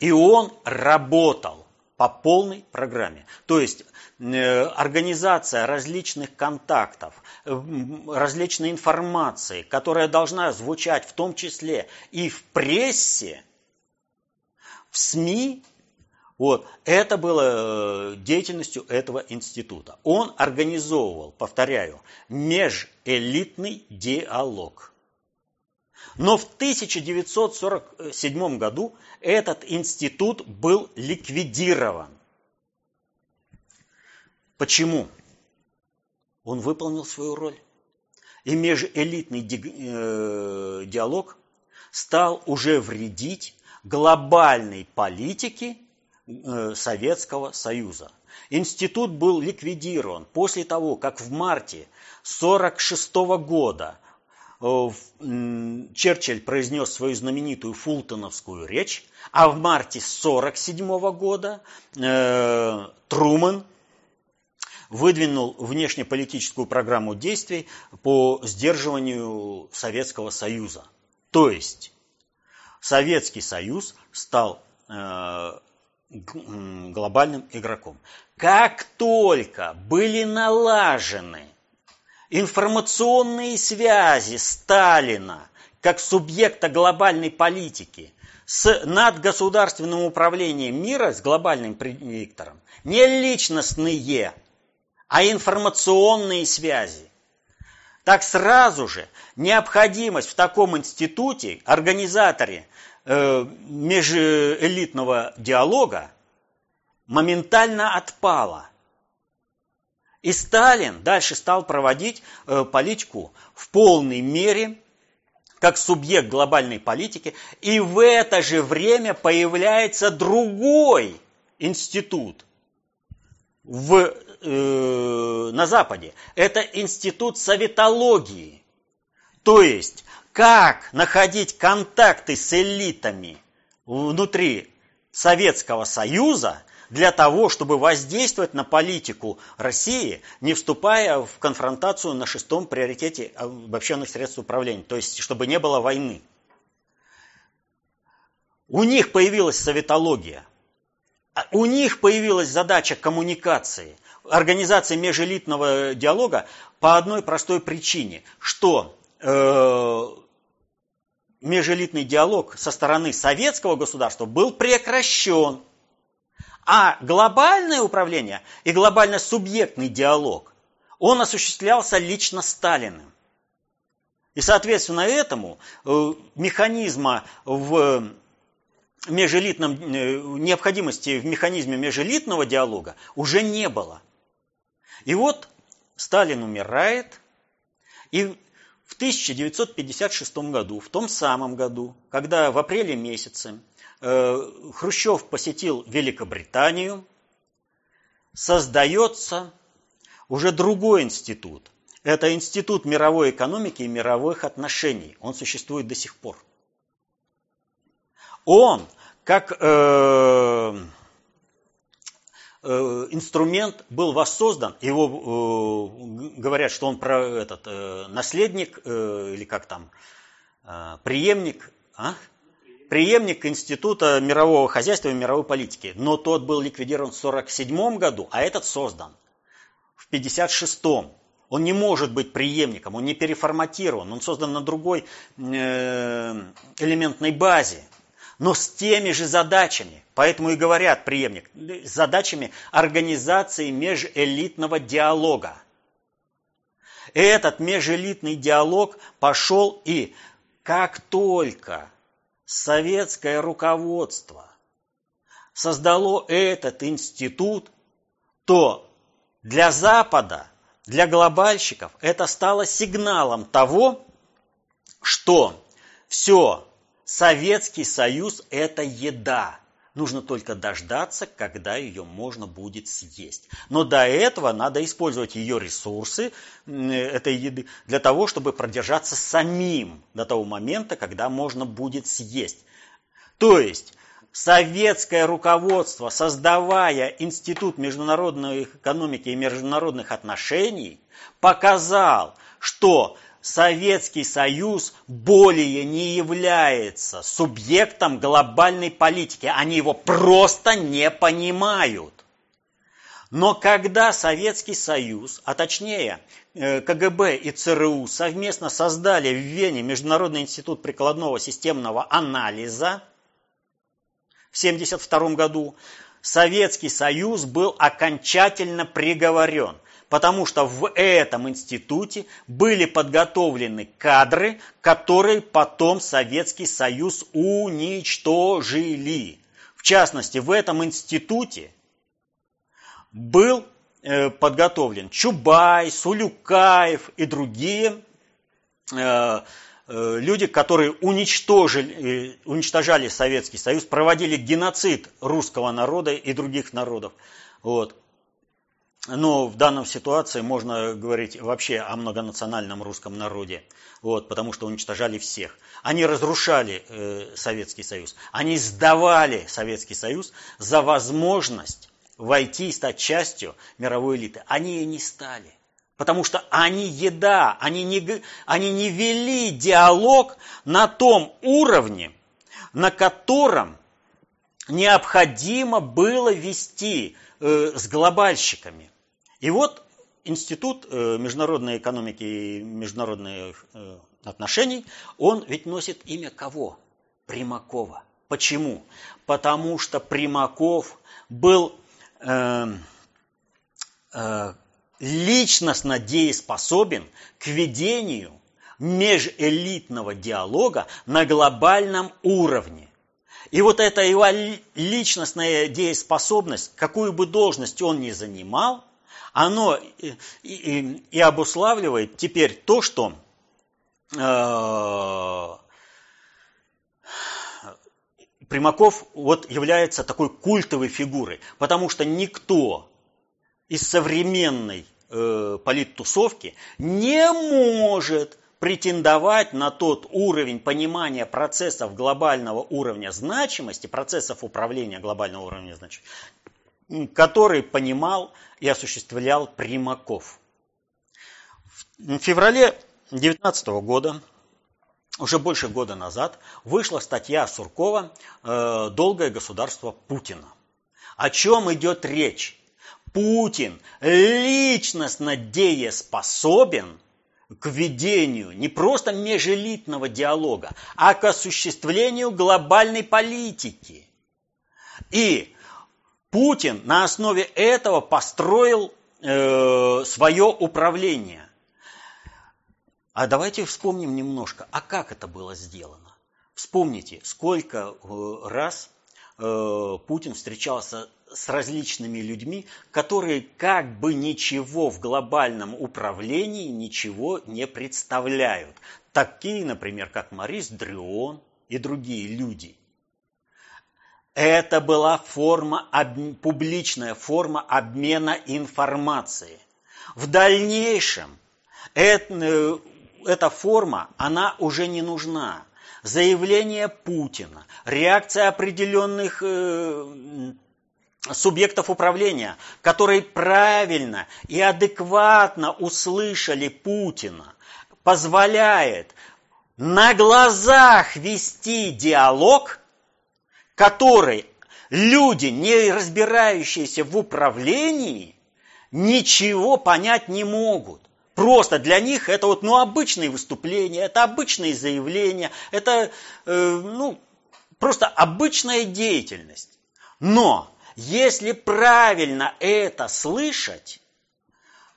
И он работал по полной программе. То есть организация различных контактов, различной информации, которая должна звучать в том числе и в прессе, в СМИ, вот, это было э, деятельностью этого института. Он организовывал, повторяю, межэлитный диалог. Но в 1947 году этот институт был ликвидирован. Почему? Он выполнил свою роль. И межэлитный э, диалог стал уже вредить глобальной политики э, Советского Союза. Институт был ликвидирован после того, как в марте 1946 года э, Черчилль произнес свою знаменитую фултоновскую речь, а в марте 1947 года э, выдвинул внешнеполитическую программу действий по сдерживанию Советского Союза. То есть Советский Союз стал э, глобальным игроком. Как только были налажены информационные связи Сталина как субъекта глобальной политики с надгосударственным управлением мира, с глобальным предиктором, не личностные, а информационные связи, так сразу же необходимость в таком институте, организаторе э, межэлитного диалога моментально отпала. И Сталин дальше стал проводить э, политику в полной мере, как субъект глобальной политики, и в это же время появляется другой институт в э, на Западе. Это институт советологии. То есть, как находить контакты с элитами внутри Советского Союза для того, чтобы воздействовать на политику России, не вступая в конфронтацию на шестом приоритете обобщенных средств управления, то есть чтобы не было войны. У них появилась советология, у них появилась задача коммуникации организации межэлитного диалога по одной простой причине, что э, межэлитный диалог со стороны советского государства был прекращен, а глобальное управление и глобально-субъектный диалог, он осуществлялся лично Сталиным. И, соответственно, этому э, механизма в межэлитном, э, необходимости в механизме межэлитного диалога уже не было. И вот Сталин умирает, И в 1956 году, в том самом году, когда в апреле месяце э, Хрущев посетил Великобританию, создается уже другой институт. Это Институт мировой экономики и мировых отношений. Он существует до сих пор. Он, как э, инструмент был воссоздан, его э, говорят, что он про этот э, наследник или как там преемник, а? преемник Института мирового хозяйства и мировой политики. Но тот был ликвидирован в 1947 году, а этот создан в 1956. Он не может быть преемником, он не переформатирован, он создан на другой элементной базе но с теми же задачами. Поэтому и говорят преемник, с задачами организации межэлитного диалога. Этот межэлитный диалог пошел и как только советское руководство создало этот институт, то для Запада, для глобальщиков это стало сигналом того, что все, Советский Союз – это еда. Нужно только дождаться, когда ее можно будет съесть. Но до этого надо использовать ее ресурсы, этой еды, для того, чтобы продержаться самим до того момента, когда можно будет съесть. То есть советское руководство, создавая Институт международной экономики и международных отношений, показал, что Советский Союз более не является субъектом глобальной политики. Они его просто не понимают. Но когда Советский Союз, а точнее э, КГБ и ЦРУ совместно создали в Вене Международный институт прикладного системного анализа в 1972 году, Советский Союз был окончательно приговорен потому что в этом институте были подготовлены кадры, которые потом Советский Союз уничтожили. В частности, в этом институте был э, подготовлен Чубай, Сулюкаев и другие э, э, люди, которые уничтожили, уничтожали Советский Союз, проводили геноцид русского народа и других народов. Вот. Но в данной ситуации можно говорить вообще о многонациональном русском народе, вот, потому что уничтожали всех. Они разрушали э, Советский Союз, они сдавали Советский Союз за возможность войти и стать частью мировой элиты. Они и не стали. Потому что они еда, они не, они не вели диалог на том уровне, на котором необходимо было вести э, с глобальщиками. И вот Институт э, международной экономики и международных э, отношений, он ведь носит имя кого? Примакова. Почему? Потому что Примаков был э, э, личностно дееспособен к ведению межэлитного диалога на глобальном уровне. И вот эта его личностная дееспособность, какую бы должность он ни занимал, оно и, и, и обуславливает теперь то, что э, Примаков вот является такой культовой фигурой, потому что никто из современной э, политтусовки не может претендовать на тот уровень понимания процессов глобального уровня значимости, процессов управления глобального уровня значимости, который понимал и осуществлял Примаков. В феврале 2019 года, уже больше года назад, вышла статья Суркова э, «Долгое государство Путина». О чем идет речь? Путин личностно дееспособен к ведению не просто межэлитного диалога, а к осуществлению глобальной политики. И Путин на основе этого построил э, свое управление. А давайте вспомним немножко, а как это было сделано? Вспомните, сколько э, раз э, Путин встречался с различными людьми, которые как бы ничего в глобальном управлении ничего не представляют. Такие, например, как Марис Дрюон и другие люди. Это была форма, публичная форма обмена информацией. В дальнейшем это, эта форма, она уже не нужна. Заявление Путина, реакция определенных э, субъектов управления, которые правильно и адекватно услышали Путина, позволяет на глазах вести диалог, который люди, не разбирающиеся в управлении, ничего понять не могут. Просто для них это вот, ну, обычные выступления, это обычные заявления, это, э, ну, просто обычная деятельность. Но если правильно это слышать,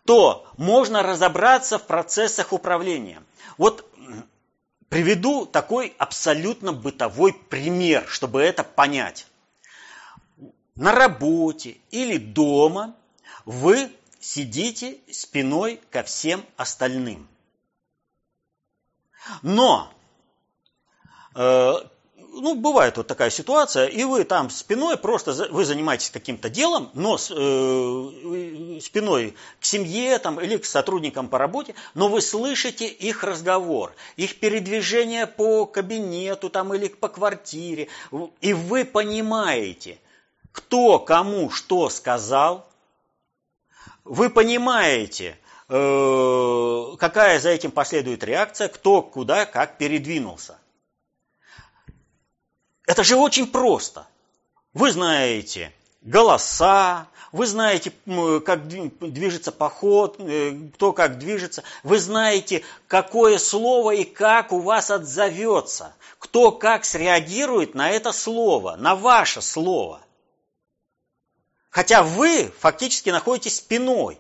то можно разобраться в процессах управления. Вот приведу такой абсолютно бытовой пример, чтобы это понять. На работе или дома вы сидите спиной ко всем остальным. Но э, ну, бывает вот такая ситуация, и вы там спиной просто, вы занимаетесь каким-то делом, но с, э, спиной к семье там, или к сотрудникам по работе, но вы слышите их разговор, их передвижение по кабинету там, или по квартире, и вы понимаете, кто кому что сказал, вы понимаете, э, какая за этим последует реакция, кто куда как передвинулся. Это же очень просто. Вы знаете голоса, вы знаете, как движется поход, э, кто как движется, вы знаете, какое слово и как у вас отзовется, кто как среагирует на это слово, на ваше слово. Хотя вы фактически находитесь спиной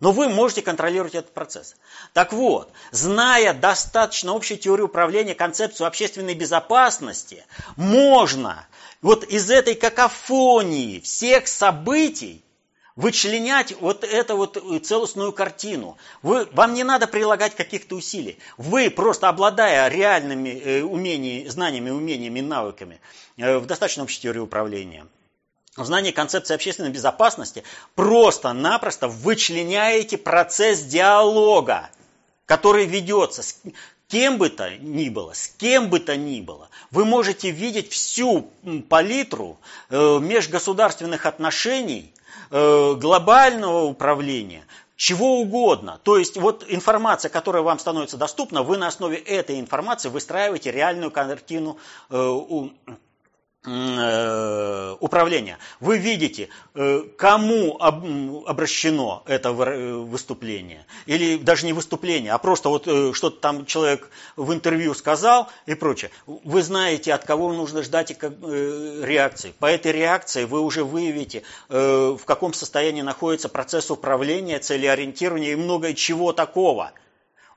но вы можете контролировать этот процесс. Так вот, зная достаточно общую теорию управления, концепцию общественной безопасности, можно вот из этой какофонии всех событий вычленять вот эту вот целостную картину. Вы, вам не надо прилагать каких-то усилий. Вы, просто обладая реальными э, умениями, знаниями, умениями, навыками э, в достаточно общей теории управления – знании концепции общественной безопасности просто-напросто вычленяете процесс диалога, который ведется с кем бы то ни было, с кем бы то ни было. Вы можете видеть всю палитру э, межгосударственных отношений, э, глобального управления, чего угодно. То есть вот информация, которая вам становится доступна, вы на основе этой информации выстраиваете реальную картину э, Э, управления. Вы видите, э, кому обращено это э, выступление. Или даже не выступление, а просто вот что-то там человек в интервью сказал и прочее. Вы знаете, от кого нужно ждать реакции. По этой реакции вы уже выявите, в каком состоянии находится процесс управления, целеориентирования и многое чего такого.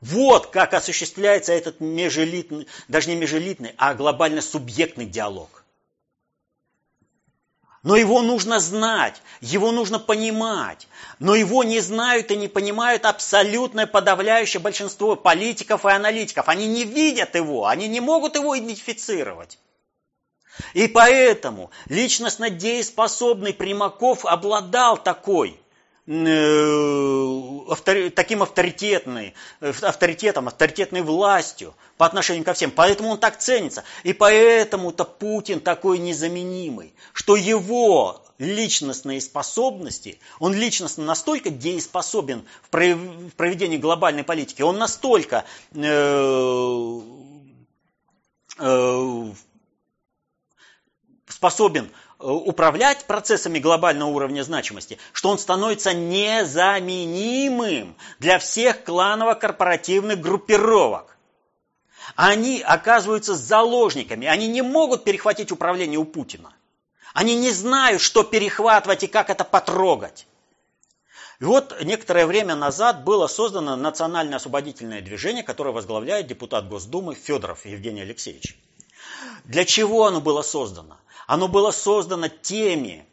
Вот как осуществляется этот межэлитный, даже не межэлитный, а глобально субъектный диалог. Но его нужно знать, его нужно понимать. Но его не знают и не понимают абсолютное подавляющее большинство политиков и аналитиков. Они не видят его, они не могут его идентифицировать. И поэтому личностно дееспособный Примаков обладал такой таким авторитетной, э, авторитетом, авторитетной властью по отношению ко всем. Поэтому он так ценится. И поэтому-то Путин такой незаменимый, что его личностные способности, он личностно настолько дееспособен в проведении глобальной политики, он настолько э, способен Э, управлять процессами глобального уровня значимости, что он становится незаменимым для всех кланово-корпоративных группировок. Они оказываются заложниками, они не могут перехватить управление у Путина. Они не знают, что перехватывать и как это потрогать. И вот некоторое время назад было создано национальное освободительное движение, которое возглавляет депутат Госдумы Федоров Евгений Алексеевич. Для чего оно было создано? Оно было создано теми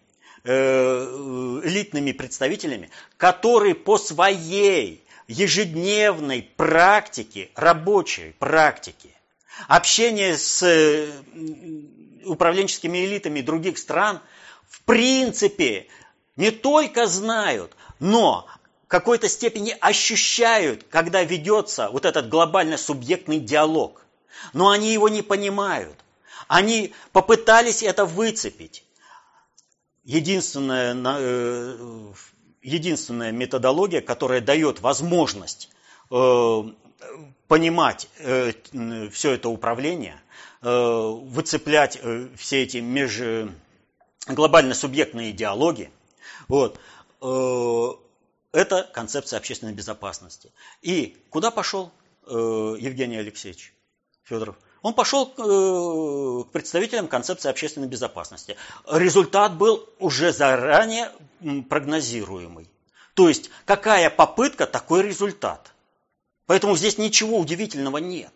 элитными представителями, которые по своей ежедневной практике, рабочей практике, общения с управленческими элитами других стран, в принципе, не только знают, но в какой-то степени ощущают, когда ведется вот этот глобально-субъектный диалог. Но они его не понимают. Они попытались это выцепить. Единственная, э, единственная методология, которая дает возможность э, понимать э, все это управление, выцеплять все эти меж глобально-субъектные диалоги, вот, это концепция общественной безопасности. И куда пошел Евгений Алексеевич Федоров? Он пошел э, к представителям концепции общественной безопасности. Результат был уже заранее прогнозируемый. То есть, какая попытка, такой результат. Поэтому здесь ничего удивительного нет.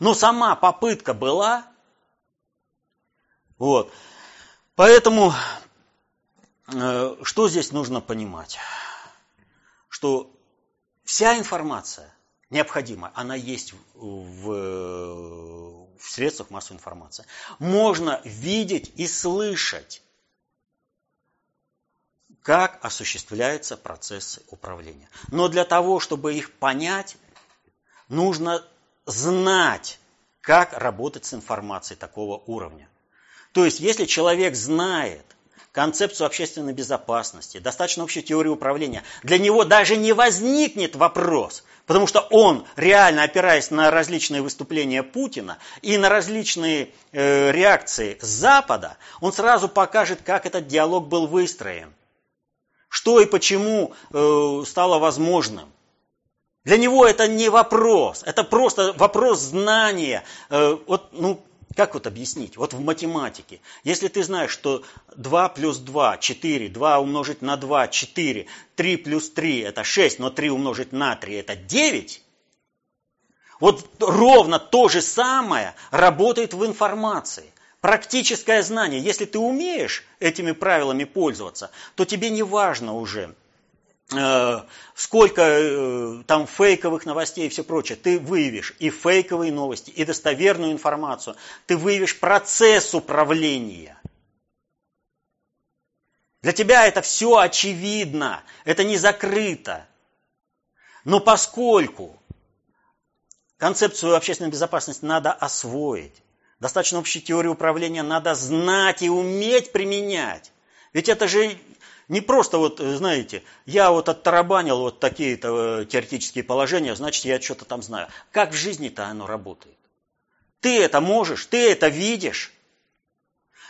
Но сама попытка была. Вот. Поэтому, э, что здесь нужно понимать? Что вся информация необходимая, она есть в, в средствах массовой информации. Можно видеть и слышать, как осуществляются процессы управления. Но для того, чтобы их понять, нужно знать, как работать с информацией такого уровня. То есть, если человек знает концепцию общественной безопасности, достаточно общую теорию управления, для него даже не возникнет вопрос – Потому что он, реально опираясь на различные выступления Путина и на различные э, реакции Запада, он сразу покажет, как этот диалог был выстроен. Что и почему э, стало возможным. Для него это не вопрос, это просто вопрос знания. Э, вот, ну, как вот объяснить? Вот в математике. Если ты знаешь, что 2 плюс 2, 4, 2 умножить на 2, 4, 3 плюс 3 это 6, но 3 умножить на 3 это 9, вот ровно то же самое работает в информации. Практическое знание. Если ты умеешь этими правилами пользоваться, то тебе не важно уже, сколько э, там фейковых новостей и все прочее, ты выявишь и фейковые новости, и достоверную информацию, ты выявишь процесс управления. Для тебя это все очевидно, это не закрыто. Но поскольку концепцию общественной безопасности надо освоить, достаточно общей теории управления надо знать и уметь применять, ведь это же не просто вот, знаете, я вот оттарабанил вот такие-то э, теоретические положения, значит, я что-то там знаю. Как в жизни-то оно работает? Ты это можешь, ты это видишь.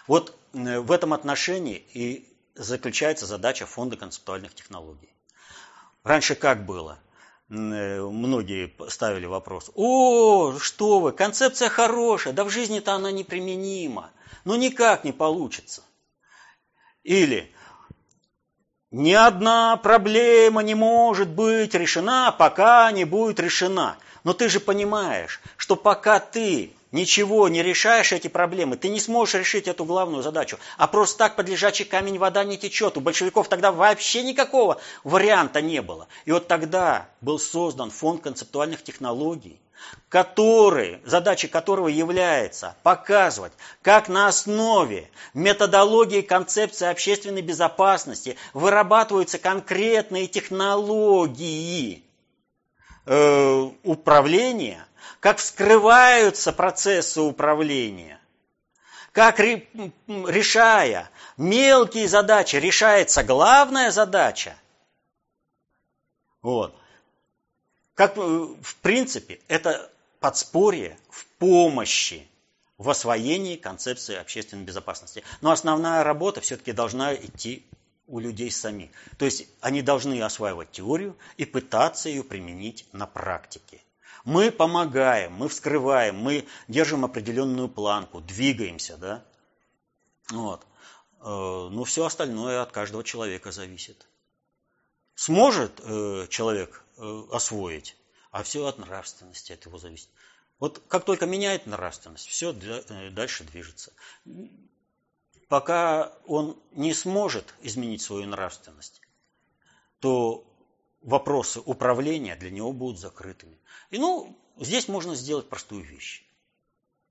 Вот э, в этом отношении и заключается задача фонда концептуальных технологий. Раньше как было? Э, многие ставили вопрос. О, что вы, концепция хорошая, да в жизни-то она неприменима. Ну никак не получится. Или ни одна проблема не может быть решена, пока не будет решена. Но ты же понимаешь, что пока ты ничего не решаешь эти проблемы, ты не сможешь решить эту главную задачу. А просто так под лежачий камень вода не течет. У большевиков тогда вообще никакого варианта не было. И вот тогда был создан фонд концептуальных технологий, который, задачей которого является показывать, как на основе методологии концепции общественной безопасности вырабатываются конкретные технологии э, управления, как вскрываются процессы управления, как решая мелкие задачи, решается главная задача. Вот как, э, в принципе, это подспорье в помощи в освоении концепции общественной безопасности. Но основная работа все-таки должна идти у людей самих. То есть они должны осваивать теорию и пытаться ее применить на практике. Мы помогаем, мы вскрываем, мы держим определенную планку, двигаемся, да? Вот. Э, но все остальное от каждого человека зависит. Сможет э, человек Э, освоить, а все от нравственности от его зависит. Вот как только меняет нравственность, все дальше движется. пока он не сможет изменить свою нравственность, то вопросы управления для него будут закрытыми. И ну, здесь можно сделать простую вещь.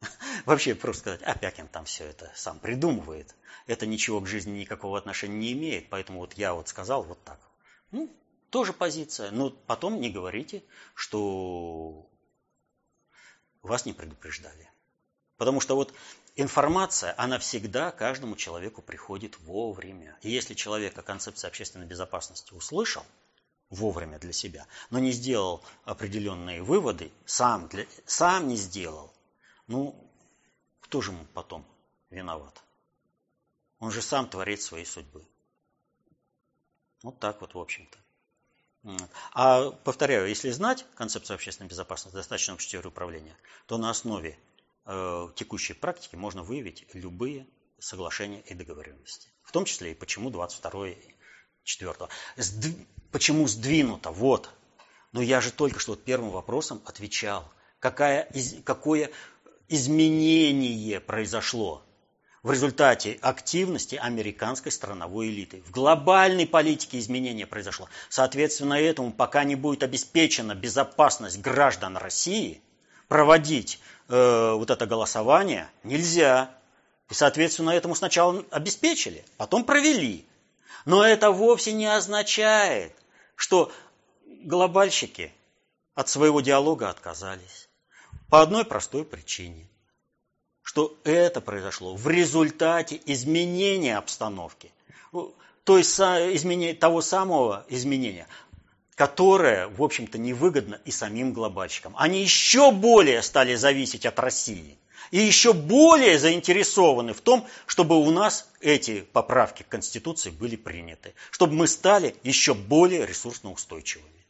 *laughs* Вообще просто сказать, Апякин там все это сам придумывает. Это ничего к жизни никакого отношения не имеет, поэтому вот я вот сказал вот так. Ну, тоже позиция. Но потом не говорите, что вас не предупреждали. Потому что вот информация, она всегда каждому человеку приходит вовремя. И если человек о концепции общественной безопасности услышал вовремя для себя, но не сделал определенные выводы, сам, для, сам не сделал, ну, кто же ему потом виноват? Он же сам творит своей судьбы. Вот так вот, в общем-то. А повторяю, если знать концепцию общественной безопасности, достаточно теории управления, то на основе э, текущей практики можно выявить любые соглашения и договоренности. В том числе и почему 22 4. Сдв... Почему сдвинуто? Вот. Но я же только что первым вопросом отвечал. Какая, из... Какое изменение произошло в результате активности американской страновой элиты. В глобальной политике изменения произошло. Соответственно, этому пока не будет обеспечена безопасность граждан России, проводить э, вот это голосование нельзя. И, соответственно, этому сначала обеспечили, потом провели. Но это вовсе не означает, что глобальщики от своего диалога отказались. По одной простой причине что это произошло в результате изменения обстановки, то есть изменения, того самого изменения, которое, в общем-то, невыгодно и самим глобальщикам. Они еще более стали зависеть от России и еще более заинтересованы в том, чтобы у нас эти поправки к Конституции были приняты, чтобы мы стали еще более ресурсно устойчивыми.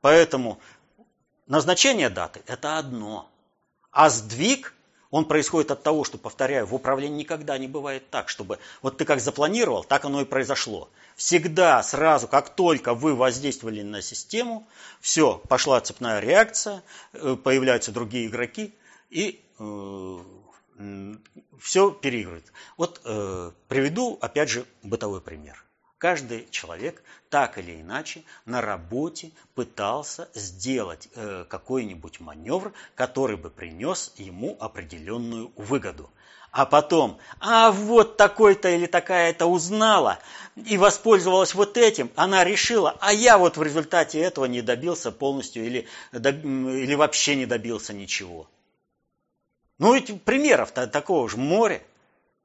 Поэтому назначение даты – это одно, а сдвиг он происходит от того, что, повторяю, в управлении никогда не бывает так, чтобы вот ты как запланировал, так оно и произошло. Всегда, сразу, как только вы воздействовали на систему, все, пошла цепная реакция, э, появляются другие игроки, и э, все переигрывает. Вот э, приведу, опять же, бытовой пример. Каждый человек так или иначе на работе пытался сделать э, какой-нибудь маневр, который бы принес ему определенную выгоду. А потом, а вот такой-то или такая-то узнала и воспользовалась вот этим, она решила, а я вот в результате этого не добился полностью или, или вообще не добился ничего. Ну ведь примеров-то такого же море.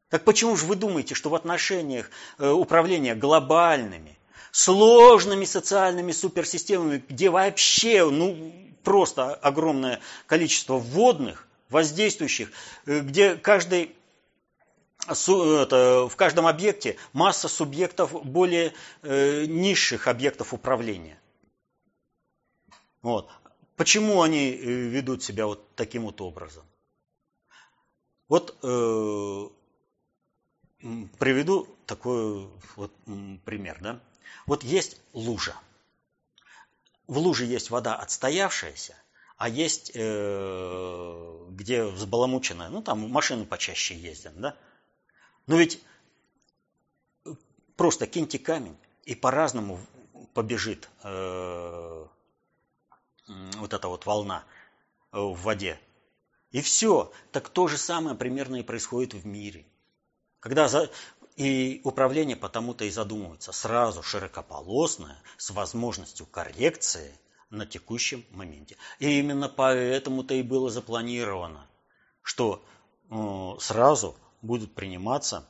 Так почему же вы думаете, что в отношениях э, управления глобальными, сложными социальными суперсистемами, где вообще ну, просто огромное количество вводных, воздействующих, э, где каждый это, в каждом объекте масса субъектов более э, низших объектов управления. Вот. Почему они э, ведут себя вот таким вот образом? Вот э, Приведу такой вот пример. Да? Вот есть лужа. В луже есть вода отстоявшаяся, а есть, э, где взбаламученная, ну там машины почаще ездят, да? Но ведь просто киньте камень, и по-разному побежит э, вот эта вот волна в воде. И все. Так то же самое примерно и происходит в мире. Когда за... И управление потому-то и задумывается сразу широкополосное, с возможностью коррекции на текущем моменте. И именно поэтому-то и было запланировано, что э, сразу будут приниматься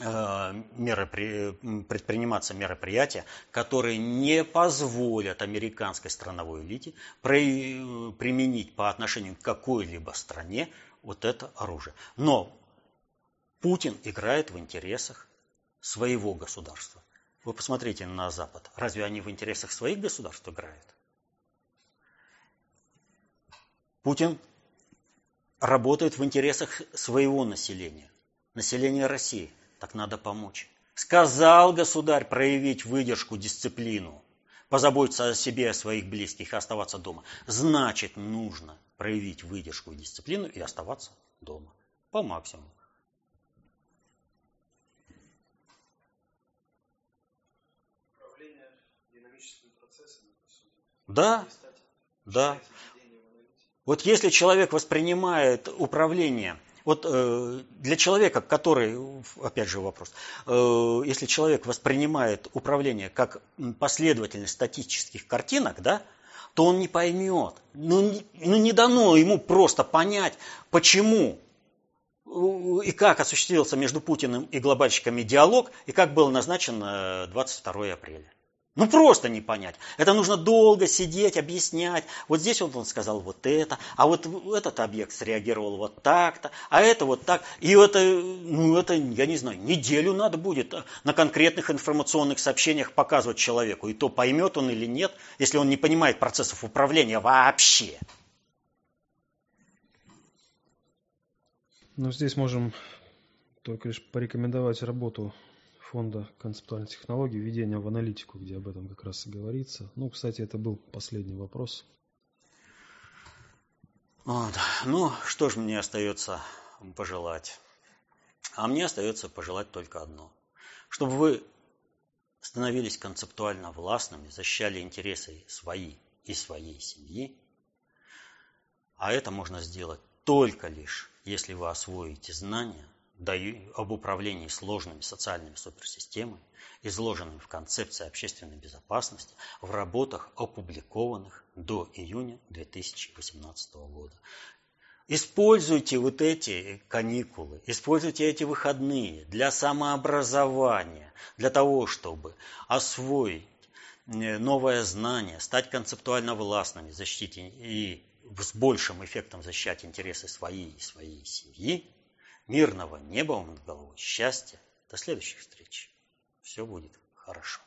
меры, предприниматься мероприятия, которые не позволят американской страновой элите применить по отношению к какой-либо стране вот это оружие. Но Путин играет в интересах своего государства. Вы посмотрите на Запад. Разве они в интересах своих государств играют? Путин работает в интересах своего населения, населения России так надо помочь. Сказал государь проявить выдержку, дисциплину, позаботиться о себе, о своих близких и оставаться дома. Значит, нужно проявить выдержку и дисциплину и оставаться дома по максимуму. Да, да. Вот если человек воспринимает управление вот э, для человека, который, опять же вопрос, э, если человек воспринимает управление как последовательность статических картинок, да, то он не поймет. Ну ну не дано ему просто понять, почему и как осуществился между Путиным и глобальщиками диалог, и как был назначен 22 э, апреля. Ну просто не понять. Это нужно долго сидеть, объяснять. Вот здесь вот он сказал вот это, а вот этот объект среагировал вот так-то, а это вот так. И это, ну это, я не знаю, неделю надо будет на конкретных информационных сообщениях показывать человеку. И то поймет он или нет, если он не понимает процессов управления вообще. Ну здесь можем только лишь порекомендовать работу фонда концептуальных технологий введения в аналитику, где об этом как раз и говорится. Ну, кстати, это был последний вопрос. Вот. Ну, что же мне остается пожелать? А мне остается пожелать только одно. Чтобы вы становились концептуально властными, защищали интересы свои и своей семьи. А это можно сделать только лишь, если вы освоите знания, об управлении сложными социальными суперсистемами, изложенными в концепции общественной безопасности в работах, опубликованных до июня 2018 года. Используйте вот эти каникулы, используйте эти выходные для самообразования, для того, чтобы освоить э, новое знание, стать концептуально властными, защитить и с большим эффектом защищать интересы своей и своей семьи, Мирного неба вам над головой, счастья. До следующих встреч. Все будет хорошо.